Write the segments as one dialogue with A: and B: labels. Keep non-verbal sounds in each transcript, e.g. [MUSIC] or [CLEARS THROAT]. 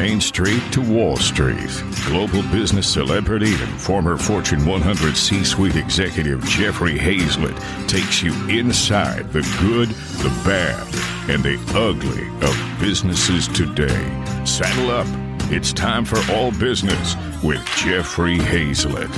A: Main Street to Wall Street, global business celebrity and former Fortune 100 C suite executive Jeffrey Hayzlett takes you inside the good, the bad, and the ugly of businesses today. Saddle up. It's time for All Business with Jeffrey Hayzlett.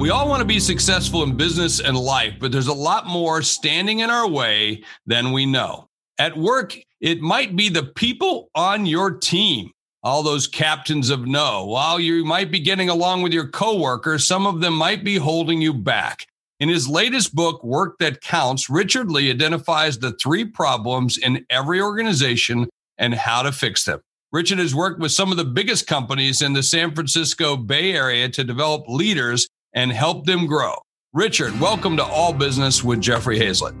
B: We all want to be successful in business and life, but there's a lot more standing in our way than we know. At work, it might be the people on your team, all those captains of no. While you might be getting along with your coworkers, some of them might be holding you back. In his latest book, Work That Counts, Richard Lee identifies the three problems in every organization and how to fix them. Richard has worked with some of the biggest companies in the San Francisco Bay Area to develop leaders and help them grow. Richard, welcome to All Business with Jeffrey Hayzlett.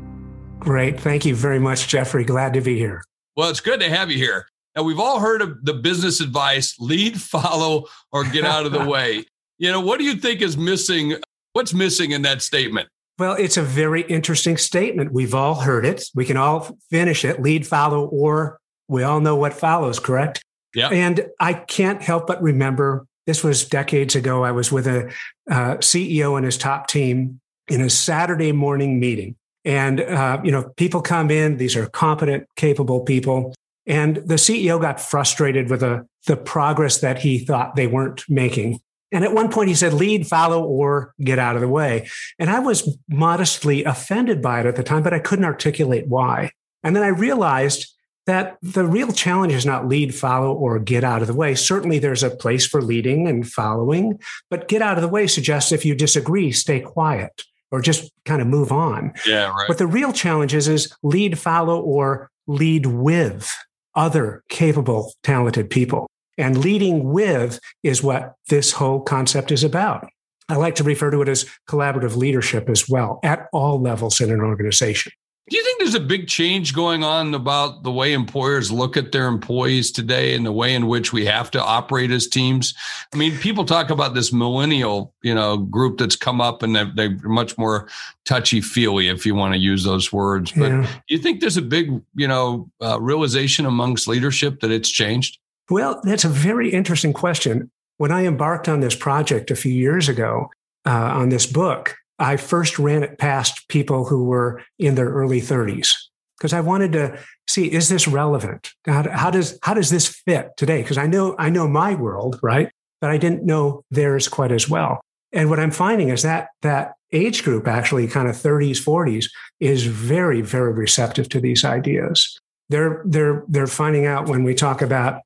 C: Great. Thank you very much, Jeffrey. Glad to be here.
B: Well, it's good to have you here. Now, we've all heard of the business advice lead, [LAUGHS] follow, or get out of the [LAUGHS] way. You know, what do you think is missing? What's missing in that statement?
C: Well, it's a very interesting statement. We've all heard it. We can all finish it lead, follow, or we all know what follows, correct?
B: Yeah.
C: And I can't help but remember this was decades ago. I was with a uh, CEO and his top team in a Saturday morning meeting. And, uh, you know, people come in, these are competent, capable people. And the CEO got frustrated with the, the progress that he thought they weren't making. And at one point he said, lead, follow, or get out of the way. And I was modestly offended by it at the time, but I couldn't articulate why. And then I realized that the real challenge is not lead, follow, or get out of the way. Certainly there's a place for leading and following, but get out of the way suggests if you disagree, stay quiet or just kind of move on.
B: Yeah, right.
C: But the real challenge is, is lead, follow, or lead with other capable, talented people. And leading with is what this whole concept is about. I like to refer to it as collaborative leadership as well at all levels in an organization.
B: Do you think there's a big change going on about the way employers look at their employees today and the way in which we have to operate as teams? I mean, people talk about this millennial, you know, group that's come up and they're, they're much more touchy feely, if you want to use those words. But yeah. do you think there's a big, you know, uh, realization amongst leadership that it's changed?
C: Well, that's a very interesting question. When I embarked on this project a few years ago uh, on this book, I first ran it past people who were in their early 30s because I wanted to see is this relevant? How, how does how does this fit today? Because I know I know my world, right? But I didn't know theirs quite as well. And what I'm finding is that that age group, actually kind of 30s, 40s, is very, very receptive to these ideas. They're they're they're finding out when we talk about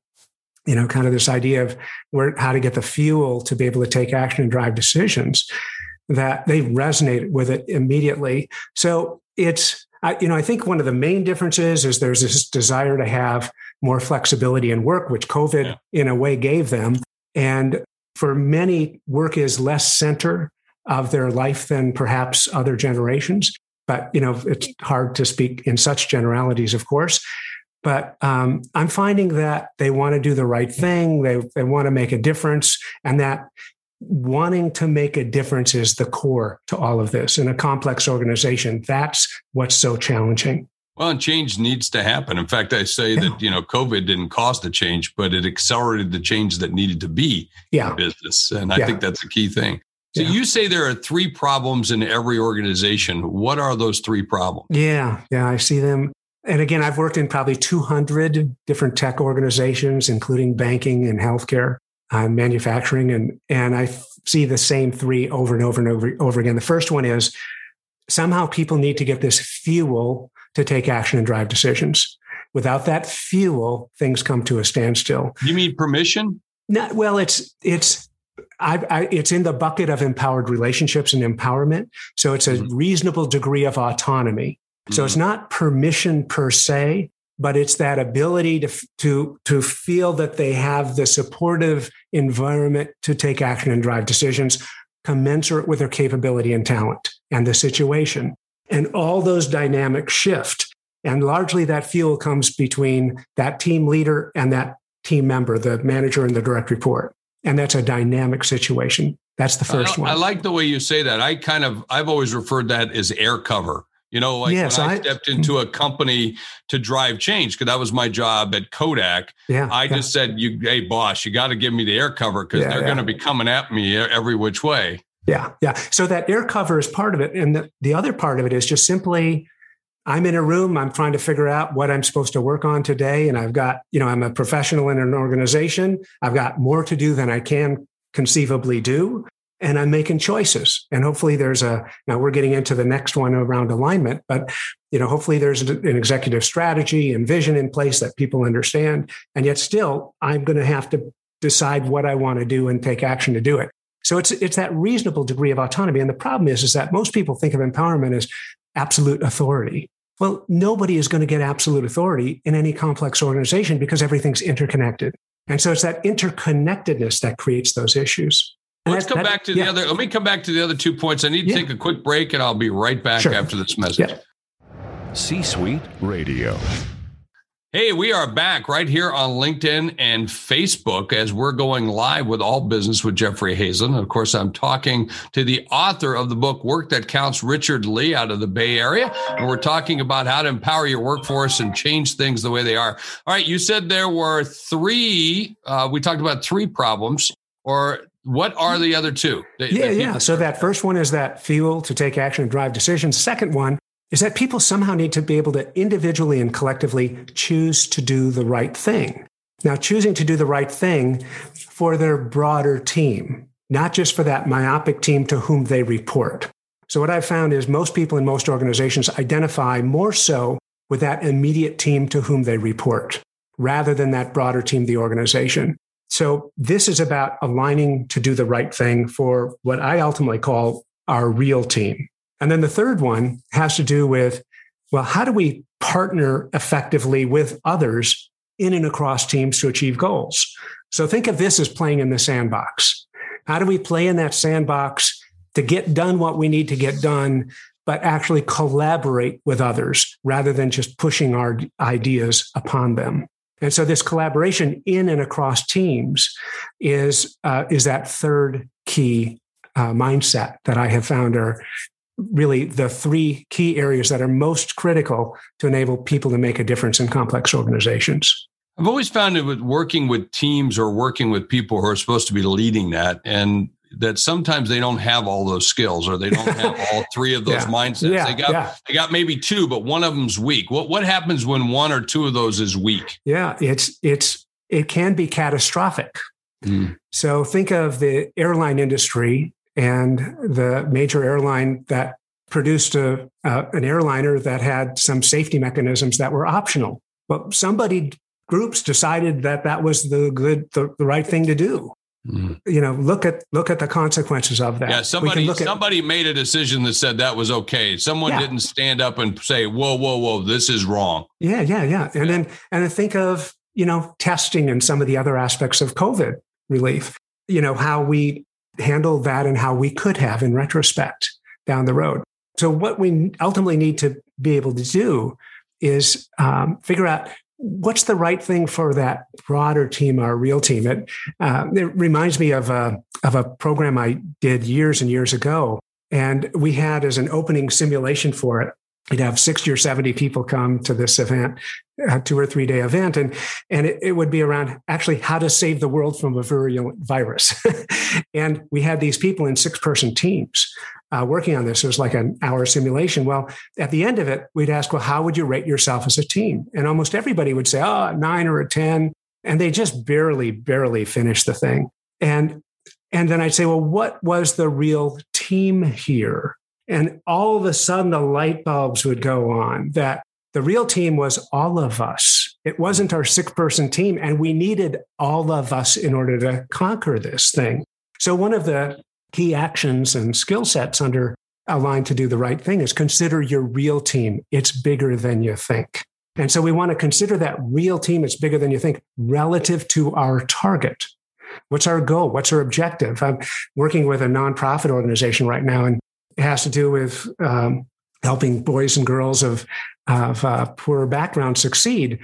C: you know kind of this idea of where how to get the fuel to be able to take action and drive decisions that they resonate with it immediately. So it's, I, you know, I think one of the main differences is there's this desire to have more flexibility in work, which COVID yeah. in a way gave them. And for many, work is less center of their life than perhaps other generations. But you know, it's hard to speak in such generalities, of course. But um, I'm finding that they want to do the right thing. They they want to make a difference, and that wanting to make a difference is the core to all of this in a complex organization. That's what's so challenging.
B: Well, and change needs to happen. In fact, I say yeah. that you know COVID didn't cause the change, but it accelerated the change that needed to be yeah. in business, and I yeah. think that's a key thing. So you say there are three problems in every organization. What are those three problems?
C: Yeah, yeah, I see them. And again, I've worked in probably 200 different tech organizations, including banking and healthcare uh, manufacturing, and and I see the same three over and over and over over again. The first one is somehow people need to get this fuel to take action and drive decisions. Without that fuel, things come to a standstill.
B: You mean permission?
C: Not well. It's it's I, I, it's in the bucket of empowered relationships and empowerment. So it's a mm-hmm. reasonable degree of autonomy. So mm-hmm. it's not permission per se, but it's that ability to, to, to feel that they have the supportive environment to take action and drive decisions commensurate with their capability and talent and the situation. And all those dynamics shift. And largely that fuel comes between that team leader and that team member, the manager and the direct report. And that's a dynamic situation. That's the first
B: I,
C: one.
B: I like the way you say that. I kind of, I've always referred that as air cover You know, like yes, when I, I, stepped [CLEARS THROAT] into a company to drive change, because that was my job at Kodak.
C: Yeah,
B: I
C: yeah.
B: just said, "You, hey, boss, you got to give me the air cover because yeah, they're yeah. going to be coming at me every which way."
C: Yeah, yeah. So that air cover is part of it, and the, the other part of it is just simply, I'm in a room, I'm trying to figure out what I'm supposed to work on today, and I've got, you know, I'm a professional in an organization. I've got more to do than I can conceivably do and I'm making choices. And hopefully there's a, now we're getting into the next one around alignment, but you know, hopefully there's an executive strategy and vision in place that people understand. And yet still, I'm going to have to decide what I want to do and take action to do it. So it's, it's that reasonable degree of autonomy. And the problem is, is that most people think of empowerment as absolute authority. Well, nobody is going to get absolute authority in any complex organization because everything's interconnected. And so it's that interconnectedness that creates those issues.
B: Let's come back to yeah. the other. Let me come back to the other two points. I need to yeah. take a quick break, and I'll be right back sure. after this message.
A: Yeah. C Suite Radio.
B: Hey, we are back right here on LinkedIn and Facebook as we're going live with All Business with Jeffrey Hazen. Of course, I'm talking to the author of the book Work That Counts, Richard Lee, out of the Bay Area. And we're talking about how to empower your workforce and change things the way they are. All right, you said there were three, uh, we talked about three problems or what are the other two?
C: That, yeah, that yeah. So that first one is that fuel to take action and drive decisions. Second one is that people somehow need to be able to individually and collectively choose to do the right thing. Now, choosing to do the right thing for their broader team, not just for that myopic team to whom they report. So, what I've found is most people in most organizations identify more so with that immediate team to whom they report rather than that broader team, the organization. So this is about aligning to do the right thing for what I ultimately call our real team. And then the third one has to do with, well, how do we partner effectively with others in and across teams to achieve goals? So think of this as playing in the sandbox. How do we play in that sandbox to get done what we need to get done, but actually collaborate with others rather than just pushing our ideas upon them? And so this collaboration in and across teams is uh, is that third key uh, mindset that I have found are really the three key areas that are most critical to enable people to make a difference in complex organizations.
B: I've always found it with working with teams or working with people who are supposed to be leading that and that sometimes they don't have all those skills or they don't have all [LAUGHS] three of those yeah. mindsets. Yeah, they got yeah. they got maybe two, but one of them's weak. What what happens when one or two of those is weak?
C: Yeah, it's it's it can be catastrophic. Mm. So think of the airline industry and the major airline that produced a, uh, an airliner that had some safety mechanisms that were optional. But somebody groups decided that that was the good the, the right thing to do Mm. You know, look at look at the consequences of that.
B: Yeah, somebody somebody at, made a decision that said that was okay. Someone yeah. didn't stand up and say, "Whoa, whoa, whoa, this is wrong."
C: Yeah, yeah, yeah. And yeah. then and then think of you know testing and some of the other aspects of COVID relief. You know how we handle that and how we could have in retrospect down the road. So what we ultimately need to be able to do is um, figure out what's the right thing for that broader team, our real team? It, uh, it reminds me of a, of a program I did years and years ago. And we had as an opening simulation for it, we'd have 60 or 70 people come to this event, a two or three day event. And, and it, it would be around actually how to save the world from a virulent virus. [LAUGHS] and we had these people in six person teams uh, working on this. It was like an hour simulation. Well, at the end of it, we'd ask, well, how would you rate yourself as a team? And almost everybody would say, oh, nine or a 10. And they just barely, barely finished the thing. And and then I'd say, well, what was the real team here? And all of a sudden, the light bulbs would go on that the real team was all of us. It wasn't our six person team. And we needed all of us in order to conquer this thing. So, one of the key actions and skill sets under Align to do the right thing is consider your real team. It's bigger than you think. And so we want to consider that real team, it's bigger than you think, relative to our target. What's our goal? What's our objective? I'm working with a nonprofit organization right now, and it has to do with um, helping boys and girls of, of uh, poor backgrounds succeed.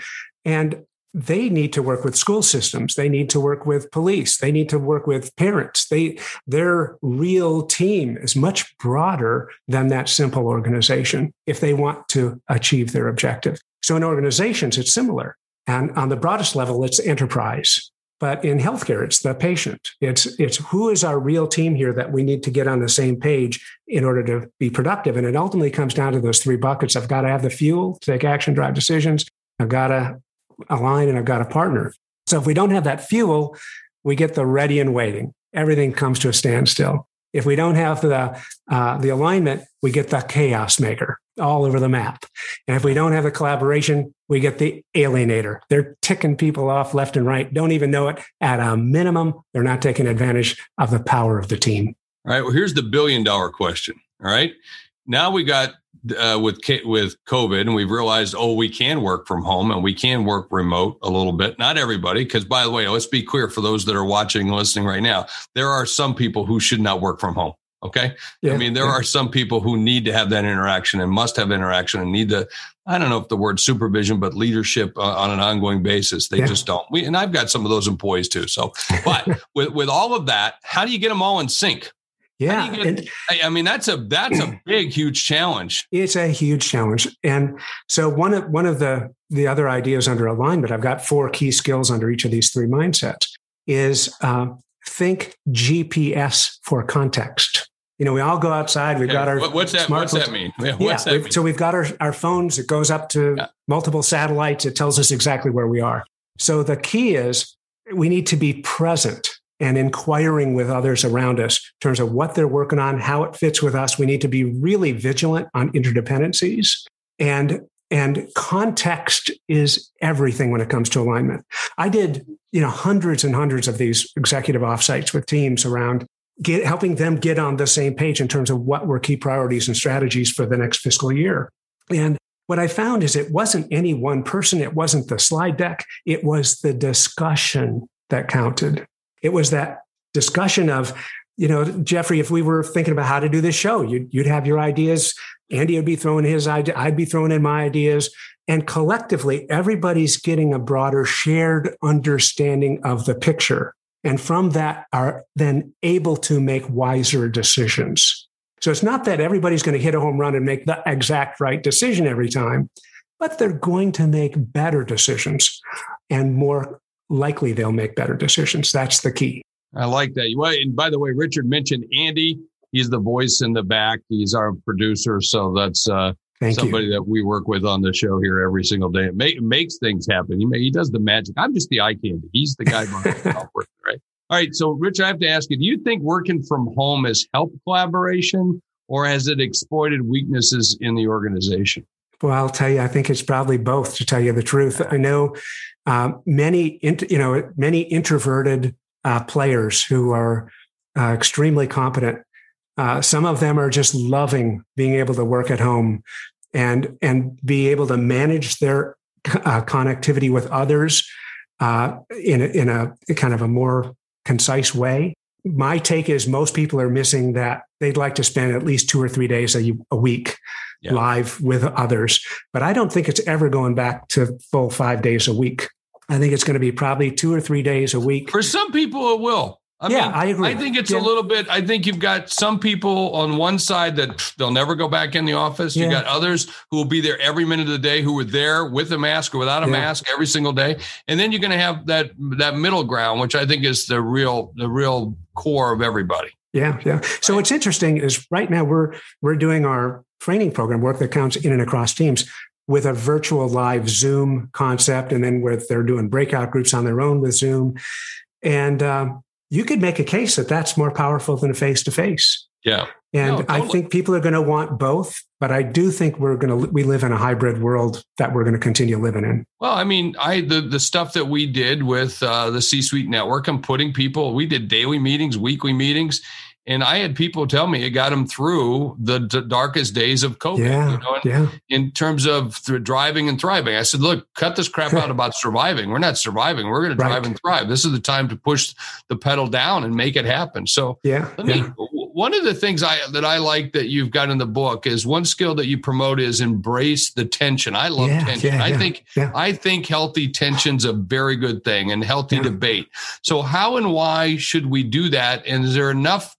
C: And they need to work with school systems. They need to work with police. They need to work with parents. They their real team is much broader than that simple organization if they want to achieve their objective. So in organizations it's similar. And on the broadest level it's enterprise but in healthcare it's the patient it's it's who is our real team here that we need to get on the same page in order to be productive and it ultimately comes down to those three buckets i've got to have the fuel to take action drive decisions i've got to align and I've got a partner. So if we don't have that fuel, we get the ready and waiting. Everything comes to a standstill. If we don't have the uh, the alignment, we get the chaos maker all over the map. And if we don't have the collaboration, we get the alienator. They're ticking people off left and right. Don't even know it. At a minimum, they're not taking advantage of the power of the team.
B: All right. Well, here's the billion dollar question. All right. Now we got uh, with with COVID, and we've realized, oh, we can work from home and we can work remote a little bit. Not everybody, because by the way, let's be clear for those that are watching and listening right now, there are some people who should not work from home. Okay, yeah, I mean, there yeah. are some people who need to have that interaction and must have interaction and need the I don't know if the word supervision, but leadership uh, on an ongoing basis. They yeah. just don't. We, and I've got some of those employees too. So, but [LAUGHS] with with all of that, how do you get them all in sync?
C: Yeah.
B: Get, and, I mean, that's a that's a [CLEARS THROAT] big, huge challenge.
C: It's a huge challenge. And so one of one of the the other ideas under alignment, I've got four key skills under each of these three mindsets, is uh, think GPS for context. You know, we all go outside. We've got our
B: what's that? What's that mean? Yeah, [LAUGHS] what's
C: yeah, that mean? so we've got our, our phones. It goes up to yeah. multiple satellites. It tells us exactly where we are. So the key is we need to be present and inquiring with others around us in terms of what they're working on, how it fits with us. We need to be really vigilant on interdependencies. And and context is everything when it comes to alignment. I did, you know, hundreds and hundreds of these executive offsites with teams around get, helping them get on the same page in terms of what were key priorities and strategies for the next fiscal year. And what I found is it wasn't any one person, it wasn't the slide deck, it was the discussion that counted. It was that discussion of, you know, Jeffrey, if we were thinking about how to do this show, you'd, you'd have your ideas. Andy would be throwing his idea. I'd be throwing in my ideas. And collectively, everybody's getting a broader shared understanding of the picture. And from that are then able to make wiser decisions. So it's not that everybody's going to hit a home run and make the exact right decision every time, but they're going to make better decisions and more likely they'll make better decisions. That's the key.
B: I like that. And by the way, Richard mentioned Andy. He's the voice in the back. He's our producer. So that's uh, somebody you. that we work with on the show here every single day. It make, makes things happen. He, he does the magic. I'm just the eye candy. He's the guy working, [LAUGHS] right? All right. So, Rich, I have to ask you, do you think working from home has helped collaboration or has it exploited weaknesses in the organization?
C: Well, I'll tell you, I think it's probably both. To tell you the truth, I know uh, many, you know, many introverted uh, players who are uh, extremely competent. Uh, some of them are just loving being able to work at home and and be able to manage their uh, connectivity with others uh, in a, in a kind of a more concise way. My take is most people are missing that. They'd like to spend at least two or three days a, a week yeah. live with others. But I don't think it's ever going back to full five days a week. I think it's going to be probably two or three days a week.
B: For some people, it will. I yeah, mean, I agree. I think it's yeah. a little bit. I think you've got some people on one side that they'll never go back in the office. Yeah. You got others who will be there every minute of the day, who were there with a mask or without a yeah. mask every single day. And then you're going to have that that middle ground, which I think is the real the real core of everybody.
C: Yeah, yeah. So what's interesting is right now we're we're doing our training program, work that counts in and across teams, with a virtual live Zoom concept, and then where they're doing breakout groups on their own with Zoom, and um, you could make a case that that's more powerful than a face to face.
B: Yeah,
C: and no, totally. I think people are going to want both, but I do think we're going to we live in a hybrid world that we're going to continue living in.
B: Well, I mean, I the the stuff that we did with uh, the C suite network and putting people, we did daily meetings, weekly meetings and I had people tell me it got them through the d- darkest days of COVID.
C: Yeah, you know, yeah.
B: in terms of th- driving and thriving. I said, look, cut this crap out [LAUGHS] about surviving. We're not surviving. We're going to drive and thrive. This is the time to push the pedal down and make it happen. So
C: yeah,
B: let me,
C: yeah.
B: one of the things I that I like that you've got in the book is one skill that you promote is embrace the tension. I love
C: Yeah,
B: tension. I think. I think healthy tension's a very good thing and healthy debate. So how and why should we do that? And is there enough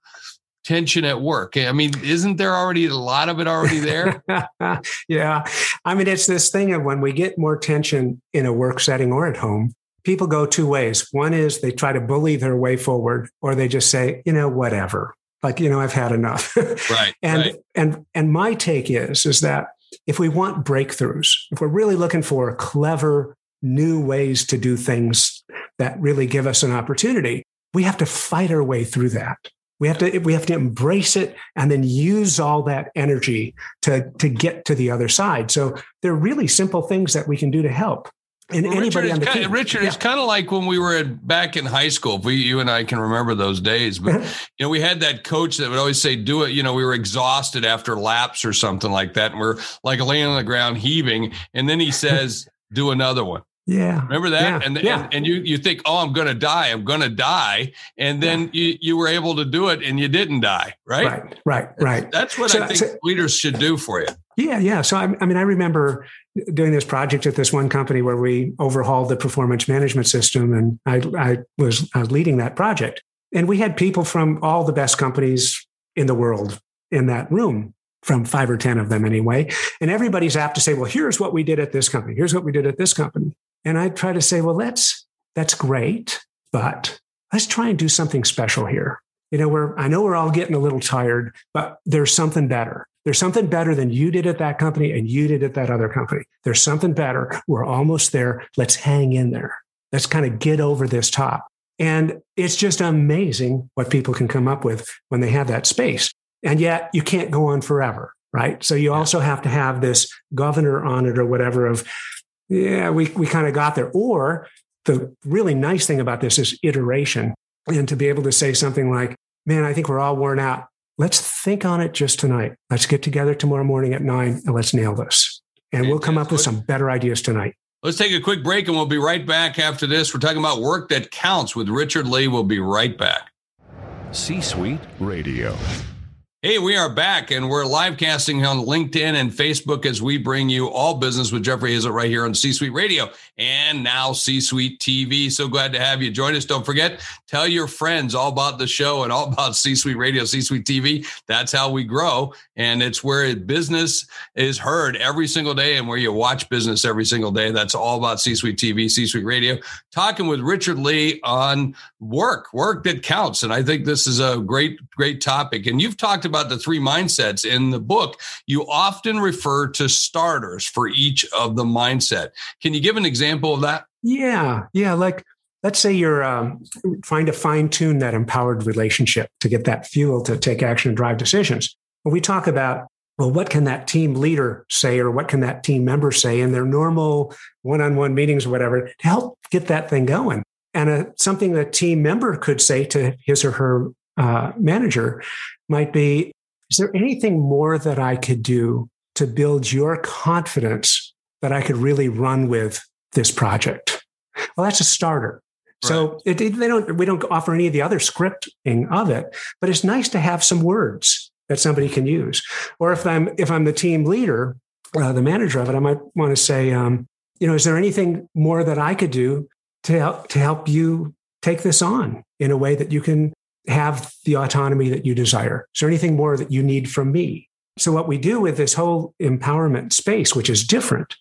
B: tension at work? I mean, isn't there already a lot of it already there? [LAUGHS]
C: yeah. I mean, it's this thing of when we get more tension in a work setting or at home, people go two ways. One is they try to bully their way forward, or they just say, you know, whatever. Like, you know, I've had enough. [LAUGHS]
B: right.
C: and
B: right.
C: and and my take is is that if we want breakthroughs, if we're really looking for clever new ways to do things that really give us an opportunity, we have to fight our way through that. We have to we have to embrace it and then use all that energy to to get to the other side. So there are really simple things that we can do to help. And
B: Well,
C: anybody
B: Richard,
C: on the
B: it's kind,
C: team,
B: Richard,
C: Yeah.
B: it's kind of like when we were at, back in high school. If we, you and I can remember those days, but [LAUGHS] you know, we had that coach that would always say, "Do it." You know, we were exhausted after laps or something like that, and we're like laying on the ground heaving, and then he says, "Do another one."
C: Yeah,
B: Remember that?
C: Yeah,
B: and,
C: yeah.
B: and and you you think, "Oh, I'm going to die. I'm going to die," and then you you were able to do it, and you didn't die. Right.
C: right, right, right.
B: That's what
C: So-
B: I think
C: so-
B: leaders should do for you.
C: Yeah, yeah. So I, I mean, I remember doing this project at this one company where we overhauled the performance management system, and I, I was I was leading that project. And we had people from all the best companies in the world in that room, from five or ten of them anyway. And everybody's apt to say, "Well, here's what we did at this company. Here's what we did at this company." And I try to say, "Well, that's that's great, but let's try and do something special here." You know, we're I know we're all getting a little tired, but there's something better. There's something better than you did at that company and you did at that other company. There's something better. We're almost there. Let's hang in there. Let's kind of get over this top. And it's just amazing what people can come up with when they have that space. And yet you can't go on forever, right? So you also have to have this governor on it or whatever of, yeah, we, we kind of got there. Or the really nice thing about this is iteration and to be able to say something like, man, I think we're all worn out. Let's think on it just tonight. Let's get together tomorrow morning at nine and let's nail this. And we'll come up with some better ideas tonight.
B: Let's take a quick break and we'll be right back after this. We're talking about work that counts with Richard Lee. We'll be right back.
A: C Suite Radio.
B: Hey, we are back and we're live casting on LinkedIn and Facebook as we bring you all business with Jeffrey Hazel right here on C Suite Radio and now C Suite TV. So glad to have you join us. Don't forget, tell your friends all about the show and all about C Suite Radio, C Suite TV. That's how we grow. And it's where business is heard every single day and where you watch business every single day. That's all about C Suite TV, C Suite Radio. Talking with Richard Lee on work, work that counts. And I think this is a great, great topic. And you've talked about the three mindsets in the book. You often refer to starters for each of the mindset. Can you give an example of that?
C: Yeah. Yeah. Like, let's say you're um, trying to fine tune that empowered relationship to get that fuel to take action and drive decisions. When we talk about, well, what can that team leader say or what can that team member say in their normal one on one meetings or whatever to help get that thing going? And uh, something that team member could say to his or her uh, manager might be Is there anything more that I could do to build your confidence that I could really run with this project? Well, that's a starter. So it, it, they don't. We don't offer any of the other scripting of it, but it's nice to have some words that somebody can use. Or if I'm if I'm the team leader, uh, the manager of it, I might want to say, um, you know, is there anything more that I could do to help to help you take this on in a way that you can have the autonomy that you desire? Is there anything more that you need from me? So what we do with this whole empowerment space, which is different,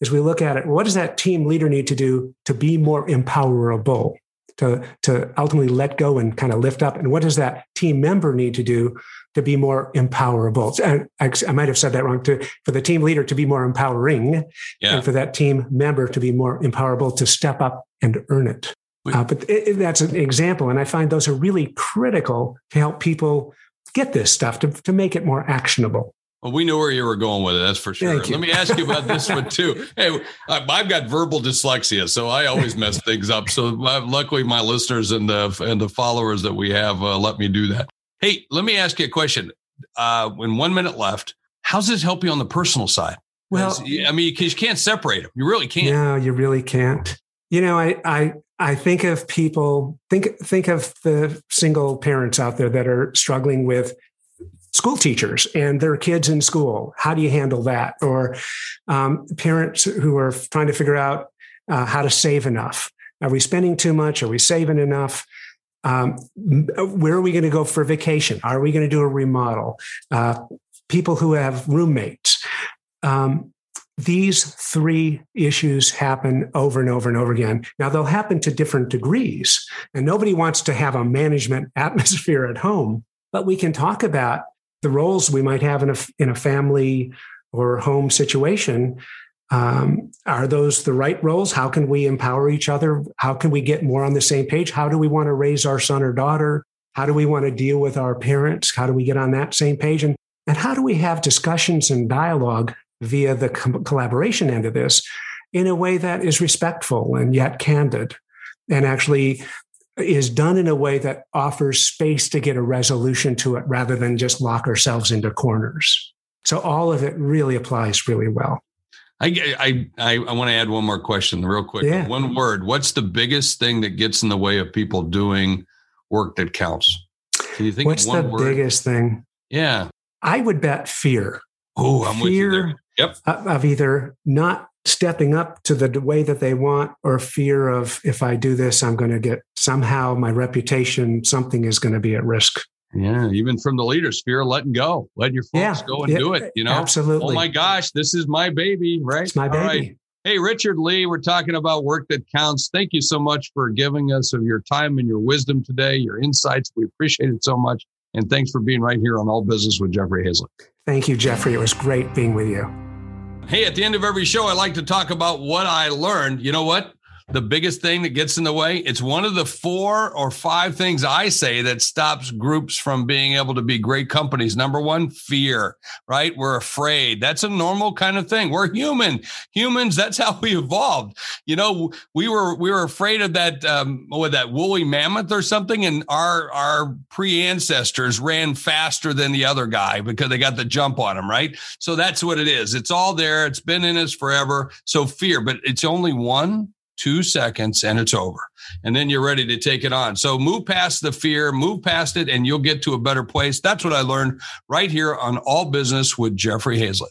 C: is we look at it. What does that team leader need to do to be more empowerable, to to ultimately let go and kind of lift up? And what does that team member need to do to be more empowerable? And I, I might have said that wrong. To for the team leader to be more empowering,
B: Yeah.
C: and for that team member to be more empowerable to step up and earn it. Uh, but it, it- that's an example, and I find those are really critical to help people get this stuff to to make it more actionable.
B: Well, we know where you were going with it. That's for sure. Let me ask you about this one too. [LAUGHS] Hey, I've got verbal dyslexia, so I always mess things up. So uh, luckily, my listeners and the and the followers that we have uh, let me do that. Hey, let me ask you a question. Uh, in one minute left, how's this help you on the personal side?
C: Well,
B: I mean, because you can't separate them. You really can't.
C: No, you really can't. You know, I, I I think of people think think of the single parents out there that are struggling with school teachers and their kids in school. How do you handle that? Or um, parents who are trying to figure out uh, how to save enough. Are we spending too much? Are we saving enough? Um, where are we going to go for vacation? Are we going to do a remodel? Uh, people who have roommates. Um, these three issues happen over and over and over again. Now, they'll happen to different degrees, and nobody wants to have a management [LAUGHS] atmosphere at home, but we can talk about the roles we might have in a, in a family or home situation. Um, are those the right roles? How can we empower each other? How can we get more on the same page? How do we want to raise our son or daughter? How do we want to deal with our parents? How do we get on that same page? And, and how do we have discussions and dialogue via the co- collaboration end of this in a way that is respectful and yet candid and actually is done in a way that offers space to get a resolution to it rather than just lock ourselves into corners. So all of it really applies really well.
B: I I I, I want to add one more question, real quick.
C: Yeah.
B: One word. What's the biggest thing that gets in the way of people doing work that counts?
C: Can you think What's the word? biggest thing?
B: Yeah.
C: I would bet fear.
B: Oh, I'm fear with you there. Yep.
C: Of either not stepping up to the way that they want or fear of if I do this, I'm going to get somehow my reputation, something is going to be at risk.
B: Yeah, even from the leaders, fear of letting go, letting your folks yeah, go and yeah, do it. You know, oh
C: absolutely.
B: Oh my gosh, this is my baby, right?
C: It's my baby. Right.
B: Hey, Richard Lee, we're talking about work that counts. Thank you so much for giving us of your time and your wisdom today, your insights. We appreciate it so much. And thanks for being right here on All Business with Jeffrey Hayzlett.
C: Thank you, Jeffrey. It was great being with you.
B: Hey, at the end of every show, I like to talk about what I learned. You know what? The biggest thing that gets in the way. It's one of the four or five things I say that stops groups from being able to be great companies. Number one, fear, right? We're afraid. That's a normal kind of thing. We're human. Humans, that's how we evolved. You know, we were we were afraid of that um with that woolly mammoth or something, and our our pre-ancestors ran faster than the other guy because they got the jump on him, right? So that's what it is. It's all there. It's been in us forever. So fear, but it's only one two seconds and it's over. And then you're ready to take it on. So move past the fear, move past it, and you'll get to a better place. That's what I learned right here on All Business with Jeffrey Hayzlett.